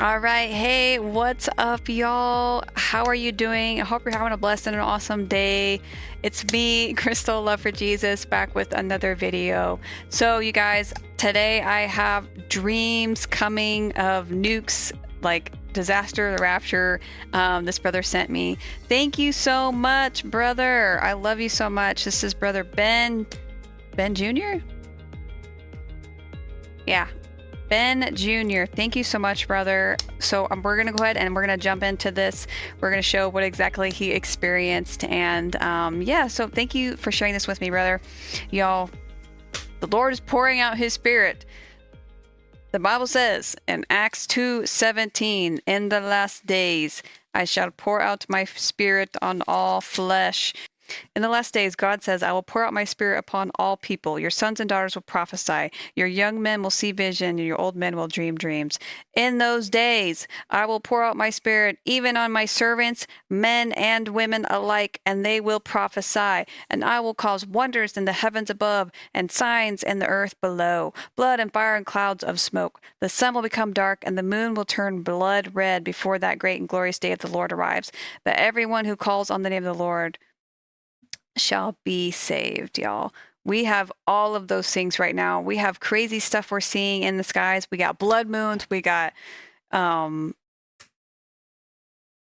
All right. Hey, what's up, y'all? How are you doing? I hope you're having a blessed and an awesome day. It's me, Crystal Love for Jesus, back with another video. So, you guys, today I have dreams coming of nukes like disaster, the rapture. Um, this brother sent me. Thank you so much, brother. I love you so much. This is brother Ben. Ben Jr. Yeah, Ben Jr., thank you so much, brother. So um, we're going to go ahead and we're going to jump into this. We're going to show what exactly he experienced. And um, yeah, so thank you for sharing this with me, brother. Y'all, the Lord is pouring out his spirit. The Bible says in Acts 2 17, in the last days, I shall pour out my spirit on all flesh. In the last days, God says, I will pour out my spirit upon all people. Your sons and daughters will prophesy. Your young men will see vision, and your old men will dream dreams. In those days, I will pour out my spirit even on my servants, men and women alike, and they will prophesy. And I will cause wonders in the heavens above and signs in the earth below blood and fire and clouds of smoke. The sun will become dark, and the moon will turn blood red before that great and glorious day of the Lord arrives. But everyone who calls on the name of the Lord, shall be saved, y'all. We have all of those things right now. We have crazy stuff we're seeing in the skies. We got blood moons. We got um,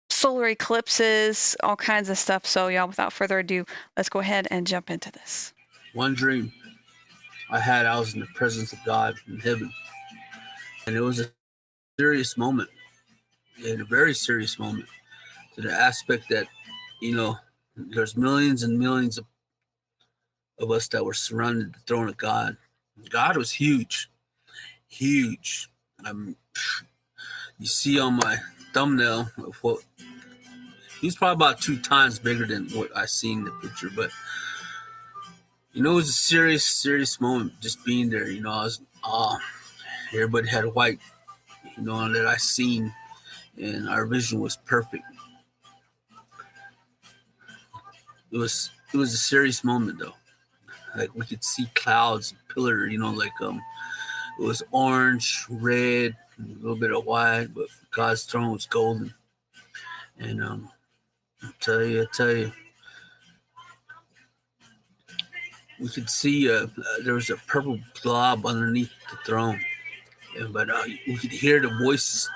solar eclipses, all kinds of stuff. So, y'all, without further ado, let's go ahead and jump into this. One dream I had, I was in the presence of God in heaven. And it was a serious moment, and a very serious moment to the aspect that, you know, there's millions and millions of, of us that were surrounded the throne of God. God was huge, huge. Um, you see on my thumbnail of what he's probably about two times bigger than what I see in the picture, but you know, it was a serious, serious moment just being there. You know, I was, uh, everybody had white, you know, that I seen, and our vision was perfect. It was it was a serious moment though. Like we could see clouds, pillar, you know, like um, it was orange, red, a little bit of white, but God's throne was golden. And um, I tell you, I tell you, we could see uh, there was a purple blob underneath the throne, and, but uh, we could hear the voices,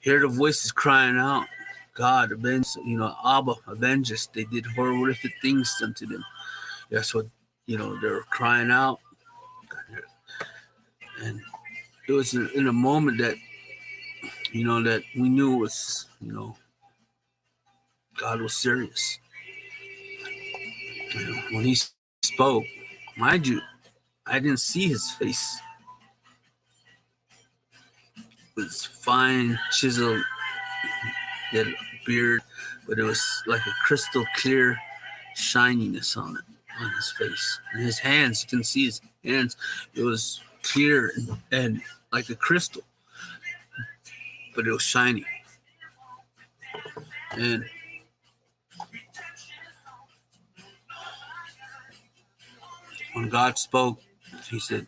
hear the voices crying out. God, avenge, you know, Abba, avenge us. They did horrific things unto them. That's what, you know, they were crying out. And it was in a moment that, you know, that we knew was, you know, God was serious. You know, when he spoke, mind you, I didn't see his face. It was fine, chiseled he had a beard, but it was like a crystal clear shininess on it, on his face. And his hands, you can see his hands, it was clear and, and like a crystal, but it was shiny. And when God spoke, he said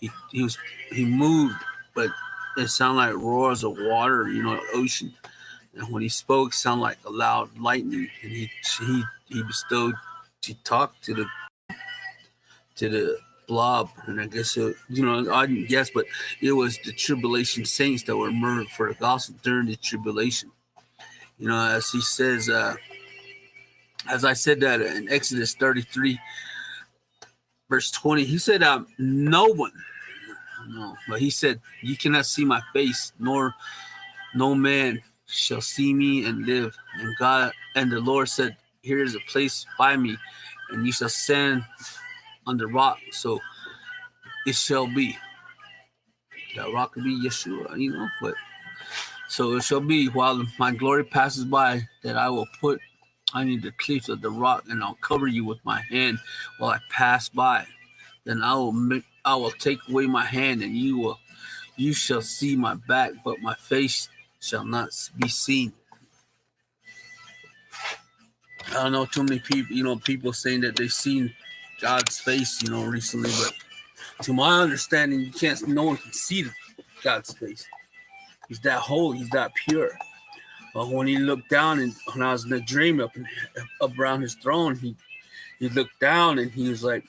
he, he was he moved, but it sounded like roars of water, you know, ocean and when he spoke, sounded like a loud lightning. And he he he bestowed, he talked to the to the blob, and I guess it, you know I didn't guess, but it was the tribulation saints that were murdered for the gospel during the tribulation. You know, as he says, uh, as I said that in Exodus 33, verse 20, he said, um, "No one." No, but he said, "You cannot see my face, nor no man shall see me and live. And God and the Lord said, Here is a place by me, and you shall stand on the rock. So it shall be. That rock will be Yeshua, you know, but so it shall be while my glory passes by that I will put I need the cleats of the rock, and I'll cover you with my hand while I pass by. Then I will make, I will take away my hand, and you will you shall see my back, but my face shall not be seen. I don't know too many people, you know, people saying that they've seen God's face, you know, recently, but to my understanding, you can't, no one can see God's face. He's that holy. He's that pure. But when he looked down and when I was in the dream up, up around his throne, he he looked down and he was like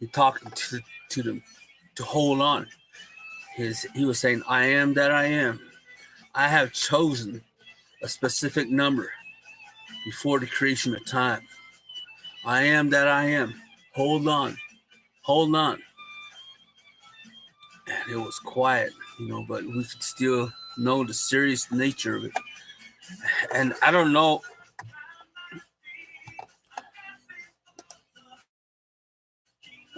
he talking to to them to hold on. His he was saying, I am that I am. I have chosen a specific number before the creation of time. I am that I am. Hold on. Hold on. And it was quiet, you know, but we could still know the serious nature of it. And I don't know.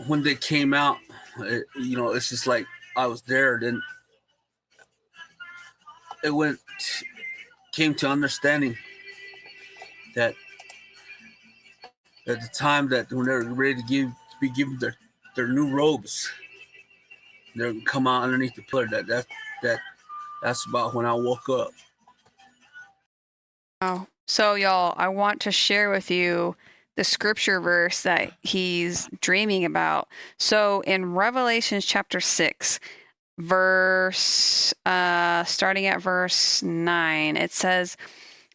When they came out, it, you know, it's just like I was there. Then it went, came to understanding that at the time that when they're ready to give be given their, their new robes, they're gonna come out underneath the pillar. That that that that's about when I woke up. Oh, so y'all, I want to share with you the scripture verse that he's dreaming about. So in Revelations chapter 6, verse uh starting at verse 9, it says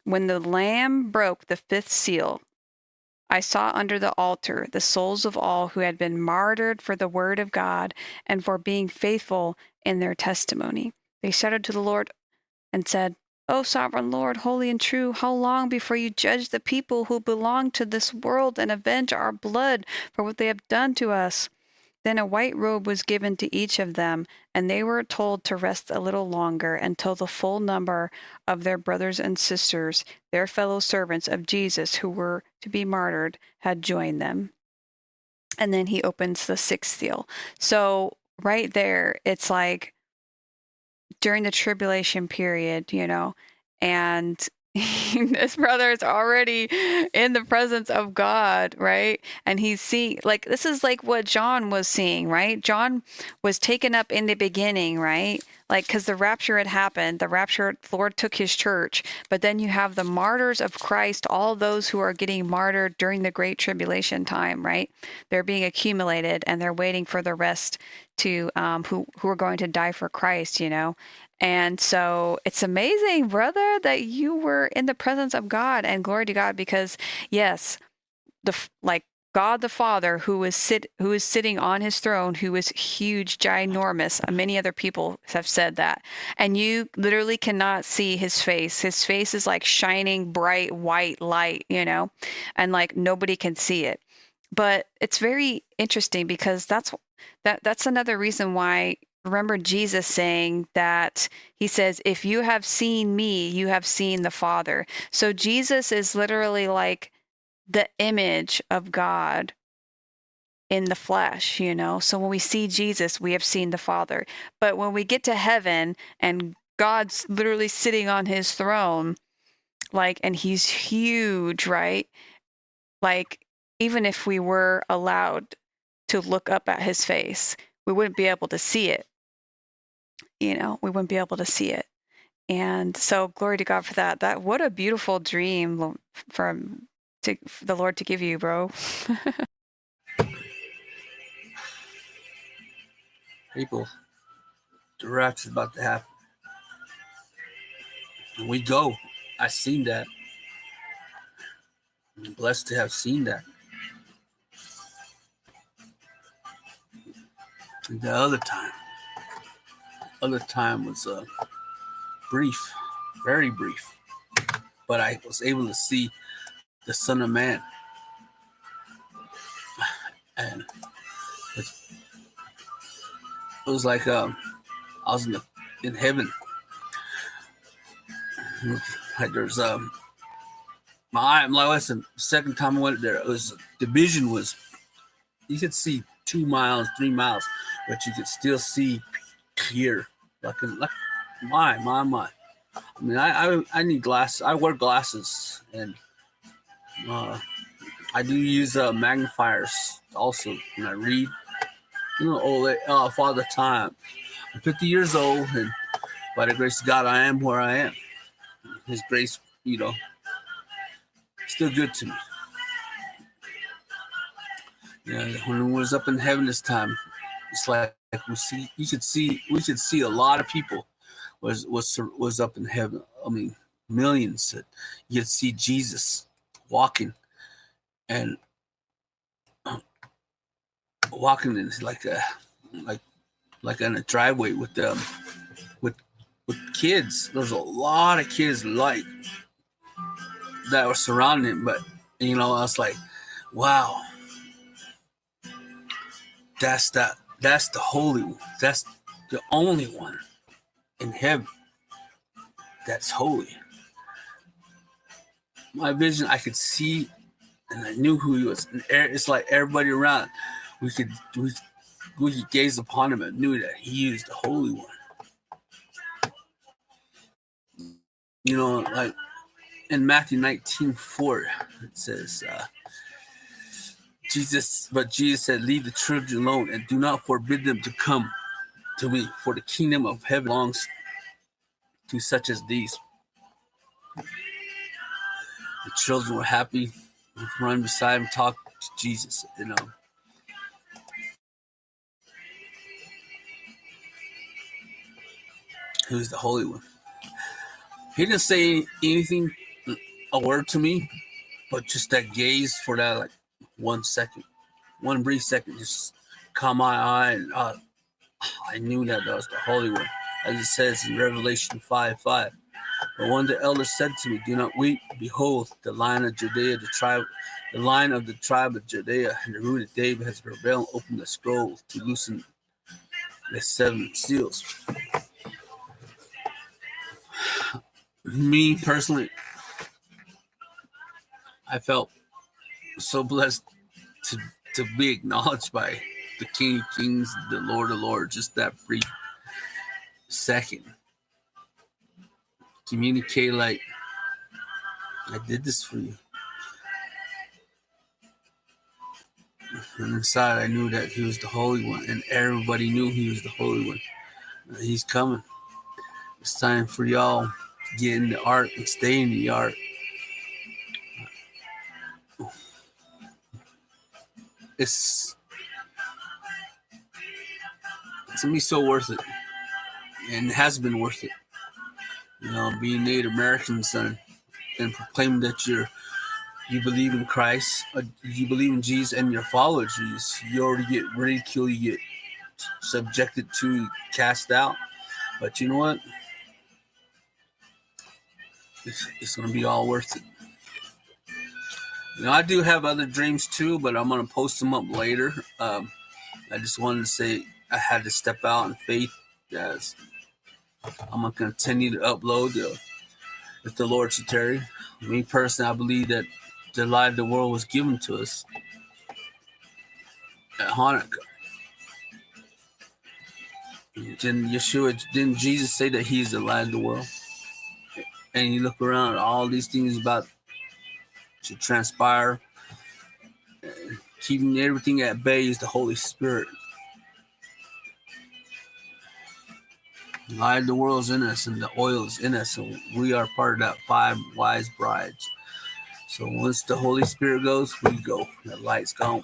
when the lamb broke the fifth seal, I saw under the altar the souls of all who had been martyred for the word of God and for being faithful in their testimony. They shouted to the Lord and said, O sovereign Lord, holy and true, how long before you judge the people who belong to this world and avenge our blood for what they have done to us? Then a white robe was given to each of them, and they were told to rest a little longer until the full number of their brothers and sisters, their fellow servants of Jesus who were to be martyred, had joined them. And then he opens the sixth seal. So, right there, it's like during the tribulation period, you know, and this brother is already in the presence of God, right? And he's seeing, like, this is like what John was seeing, right? John was taken up in the beginning, right? Like, because the rapture had happened, the rapture, the Lord took his church, but then you have the martyrs of Christ, all those who are getting martyred during the Great Tribulation time, right? They're being accumulated and they're waiting for the rest to, um, who, who are going to die for Christ, you know? And so it's amazing, brother, that you were in the presence of God and glory to God because yes, the like God the Father who is sit who is sitting on his throne, who is huge, ginormous. Many other people have said that. And you literally cannot see his face. His face is like shining bright white light, you know, and like nobody can see it. But it's very interesting because that's that that's another reason why remember Jesus saying that he says, If you have seen me, you have seen the Father. So Jesus is literally like the image of God in the flesh, you know? So when we see Jesus, we have seen the Father. But when we get to heaven and God's literally sitting on his throne, like, and he's huge, right? Like, even if we were allowed to look up at his face, we wouldn't be able to see it you know, we wouldn't be able to see it. And so glory to God for that. That what a beautiful dream from to for the Lord to give you, bro. People, the rapture's about to happen. And we go. I seen that. I'm blessed to have seen that. And the other time, other time was uh, brief, very brief, but I was able to see the Son of Man, and it was like um, I was in the, in heaven. Like there's um my eye, like said, second time I went there, it was the vision was you could see two miles, three miles, but you could still see clear like, like my, my, my. I mean, I, I, I need glasses. I wear glasses, and uh, I do use uh, magnifiers also when I read. You know, oh, uh, Father Time. I'm 50 years old, and by the grace of God, I am where I am. His grace, you know, still good to me. Yeah, when I was up in heaven this time, it's like we see you should see we should see a lot of people was was was up in heaven. I mean, millions. that You'd see Jesus walking and walking in like a like like in a driveway with them with with kids. There's a lot of kids like that were surrounding him, but you know, I was like, wow, that's that that's the holy one. That's the only one in heaven that's holy. My vision, I could see and I knew who he was. And it's like everybody around, we could we, we could gaze upon him and knew that he is the Holy One. You know, like in Matthew 19 4, it says, uh, Jesus, but Jesus said, Leave the children alone and do not forbid them to come to me, for the kingdom of heaven belongs to such as these. The children were happy, run beside him, talk to Jesus, you know. Who's the Holy One? He didn't say anything, a word to me, but just that gaze for that like one second, one brief second, just caught my eye, and uh, I knew that that was the Holy One, as it says in Revelation 5 5. But one of the elders said to me, Do not weep. Behold, the lion of Judea, the tribe, the lion of the tribe of Judea, and the root of David has prevailed, opened the scroll to loosen the seven seals. Me personally, I felt so blessed to to be acknowledged by the King of Kings, the Lord of Lords, just that brief second. Communicate like I did this for you. And inside I knew that he was the Holy One, and everybody knew he was the Holy One. Uh, he's coming. It's time for y'all to get in the art and stay in the art. It's gonna be so worth it, and it has been worth it. You know, being Native Americans and and proclaiming that you're you believe in Christ, uh, you believe in Jesus, and you're follow Jesus. You already get ridiculed, you get subjected to, cast out. But you know what? It's, it's going to be all worth it. I do have other dreams too, but I'm going to post them up later. Um, I just wanted to say I had to step out in faith. Yes, I'm going to continue to upload the, if the Lord should. Me personally, I believe that the light of the world was given to us at Hanukkah. Didn't Yeshua, didn't Jesus say that he's the light of the world? And you look around, all these things about to transpire, keeping everything at bay is the Holy Spirit. Light the world is in us, and the oil is in us, and we are part of that five wise brides. So once the Holy Spirit goes, we go. The light's gone.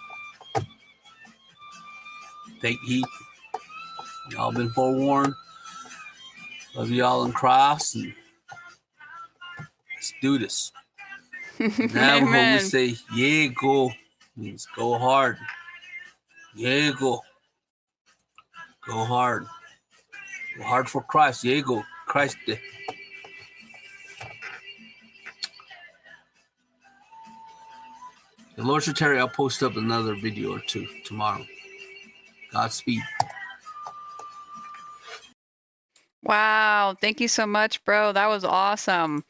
Take heed. Y'all been forewarned. Love y'all in Christ, and let's do this. now when we say yeah go means go hard. Yeah go. Go hard. Go hard for Christ. Yeah go. Christ. The Lord should tarry. I'll post up another video or two tomorrow. Godspeed. Wow. Thank you so much, bro. That was awesome.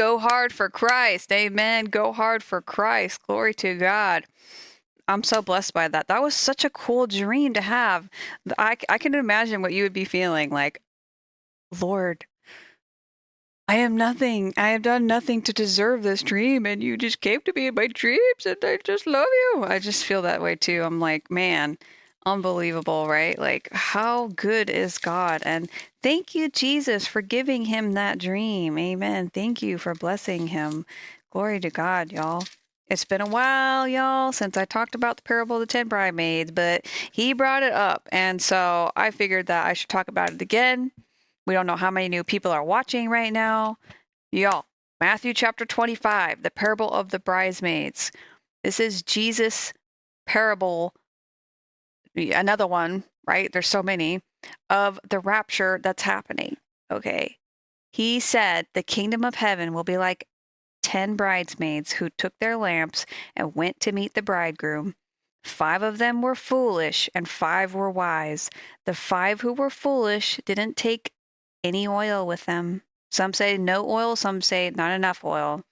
Go hard for Christ. Amen. Go hard for Christ. Glory to God. I'm so blessed by that. That was such a cool dream to have. I, I can imagine what you would be feeling like, Lord, I am nothing. I have done nothing to deserve this dream, and you just came to me in my dreams, and I just love you. I just feel that way too. I'm like, man, unbelievable, right? Like, how good is God? And thank you, Jesus, for giving him that dream. Amen. Thank you for blessing him. Glory to God, y'all. It's been a while, y'all, since I talked about the parable of the ten bridesmaids, but he brought it up. And so I figured that I should talk about it again. We don't know how many new people are watching right now. Y'all, Matthew chapter 25, the parable of the bridesmaids. This is Jesus' parable, another one, right? There's so many of the rapture that's happening. Okay. He said the kingdom of heaven will be like 10 bridesmaids who took their lamps and went to meet the bridegroom. Five of them were foolish and five were wise. The five who were foolish didn't take any oil with them. Some say no oil, some say not enough oil.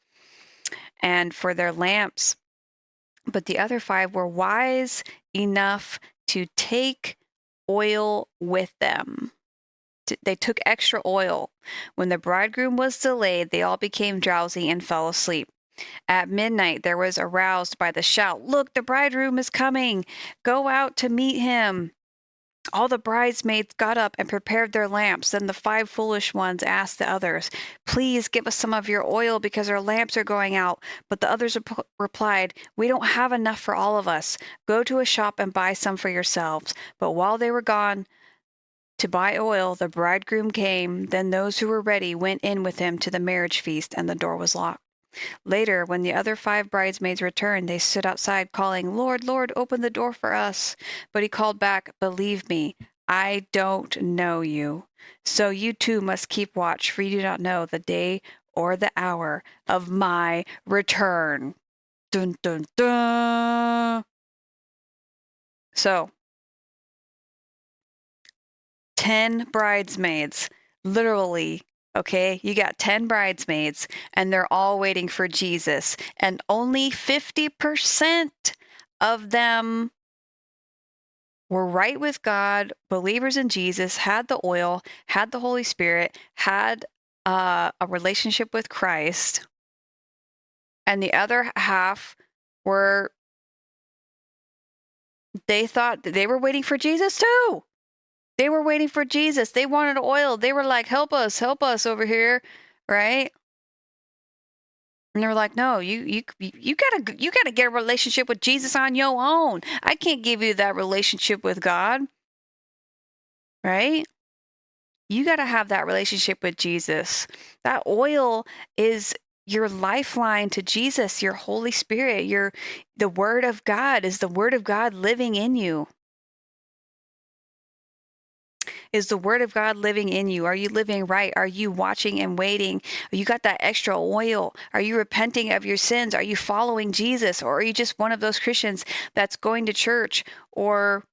And for their lamps, but the other five were wise enough to take oil with them. They took extra oil. When the bridegroom was delayed, they all became drowsy and fell asleep. At midnight, there was aroused by the shout, Look, the bridegroom is coming! Go out to meet him! All the bridesmaids got up and prepared their lamps. Then the five foolish ones asked the others, Please give us some of your oil because our lamps are going out. But the others rep- replied, We don't have enough for all of us. Go to a shop and buy some for yourselves. But while they were gone, to buy oil, the bridegroom came. Then those who were ready went in with him to the marriage feast, and the door was locked. Later, when the other five bridesmaids returned, they stood outside, calling, Lord, Lord, open the door for us. But he called back, Believe me, I don't know you. So you too must keep watch, for you do not know the day or the hour of my return. Dun, dun, dun. So, 10 bridesmaids literally Okay, you got 10 bridesmaids and they're all waiting for Jesus, and only 50% of them were right with God, believers in Jesus, had the oil, had the Holy Spirit, had uh, a relationship with Christ, and the other half were they thought they were waiting for Jesus too. They were waiting for Jesus. They wanted oil. They were like, "Help us, help us over here," right? And they're like, "No, you you you gotta you gotta get a relationship with Jesus on your own. I can't give you that relationship with God, right? You gotta have that relationship with Jesus. That oil is." your lifeline to Jesus, your Holy Spirit, your the word of God is the word of God living in you. Is the word of God living in you? Are you living right? Are you watching and waiting? You got that extra oil? Are you repenting of your sins? Are you following Jesus? Or are you just one of those Christians that's going to church or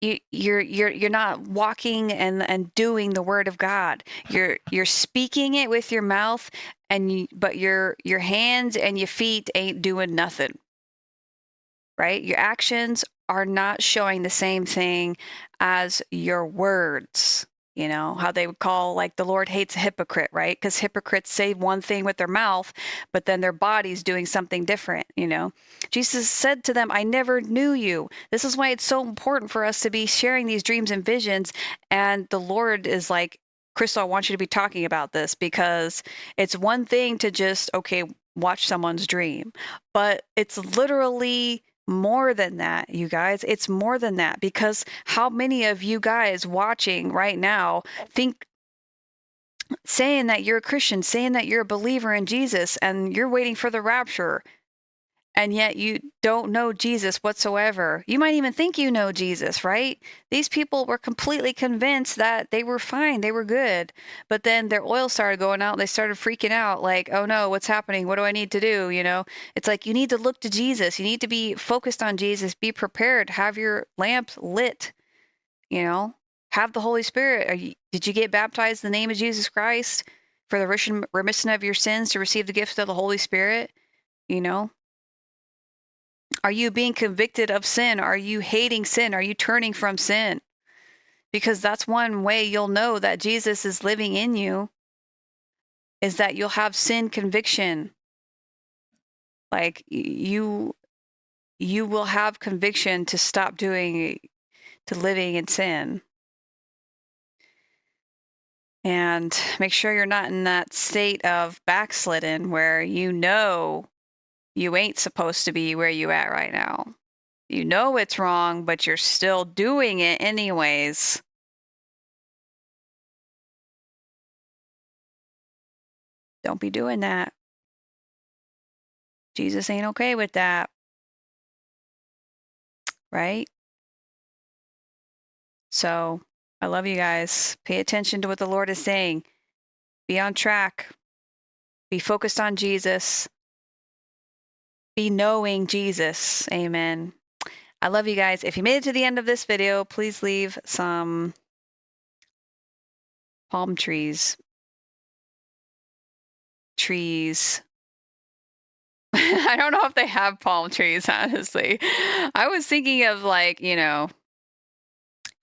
you, you're you're you're not walking and and doing the word of God. You're you're speaking it with your mouth and you, but your your hands and your feet ain't doing nothing. Right? Your actions are not showing the same thing as your words. You know, how they would call like the Lord hates a hypocrite, right? Because hypocrites say one thing with their mouth, but then their body's doing something different, you know. Jesus said to them, I never knew you. This is why it's so important for us to be sharing these dreams and visions. And the Lord is like, Crystal, I want you to be talking about this because it's one thing to just, okay, watch someone's dream, but it's literally more than that, you guys. It's more than that because how many of you guys watching right now think saying that you're a Christian, saying that you're a believer in Jesus and you're waiting for the rapture and yet you don't know Jesus whatsoever. You might even think you know Jesus, right? These people were completely convinced that they were fine, they were good. But then their oil started going out, they started freaking out like, "Oh no, what's happening? What do I need to do?" You know? It's like you need to look to Jesus. You need to be focused on Jesus, be prepared, have your lamps lit. You know? Have the Holy Spirit. You, did you get baptized in the name of Jesus Christ for the remission of your sins to receive the gift of the Holy Spirit? You know, are you being convicted of sin? Are you hating sin? Are you turning from sin? Because that's one way you'll know that Jesus is living in you is that you'll have sin conviction. Like you you will have conviction to stop doing to living in sin. And make sure you're not in that state of backslidden where you know you ain't supposed to be where you at right now. You know it's wrong, but you're still doing it anyways. Don't be doing that. Jesus ain't okay with that. Right? So, I love you guys. Pay attention to what the Lord is saying. Be on track. Be focused on Jesus. Be knowing Jesus. Amen. I love you guys. If you made it to the end of this video, please leave some palm trees. Trees. I don't know if they have palm trees, honestly. I was thinking of like, you know,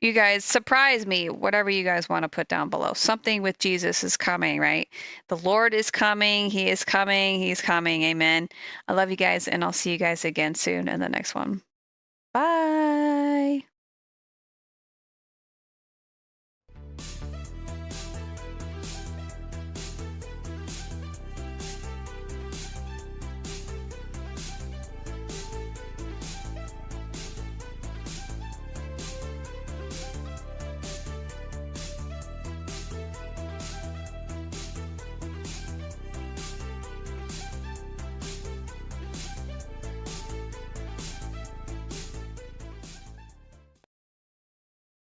you guys surprise me, whatever you guys want to put down below. Something with Jesus is coming, right? The Lord is coming. He is coming. He's coming. Amen. I love you guys, and I'll see you guys again soon in the next one.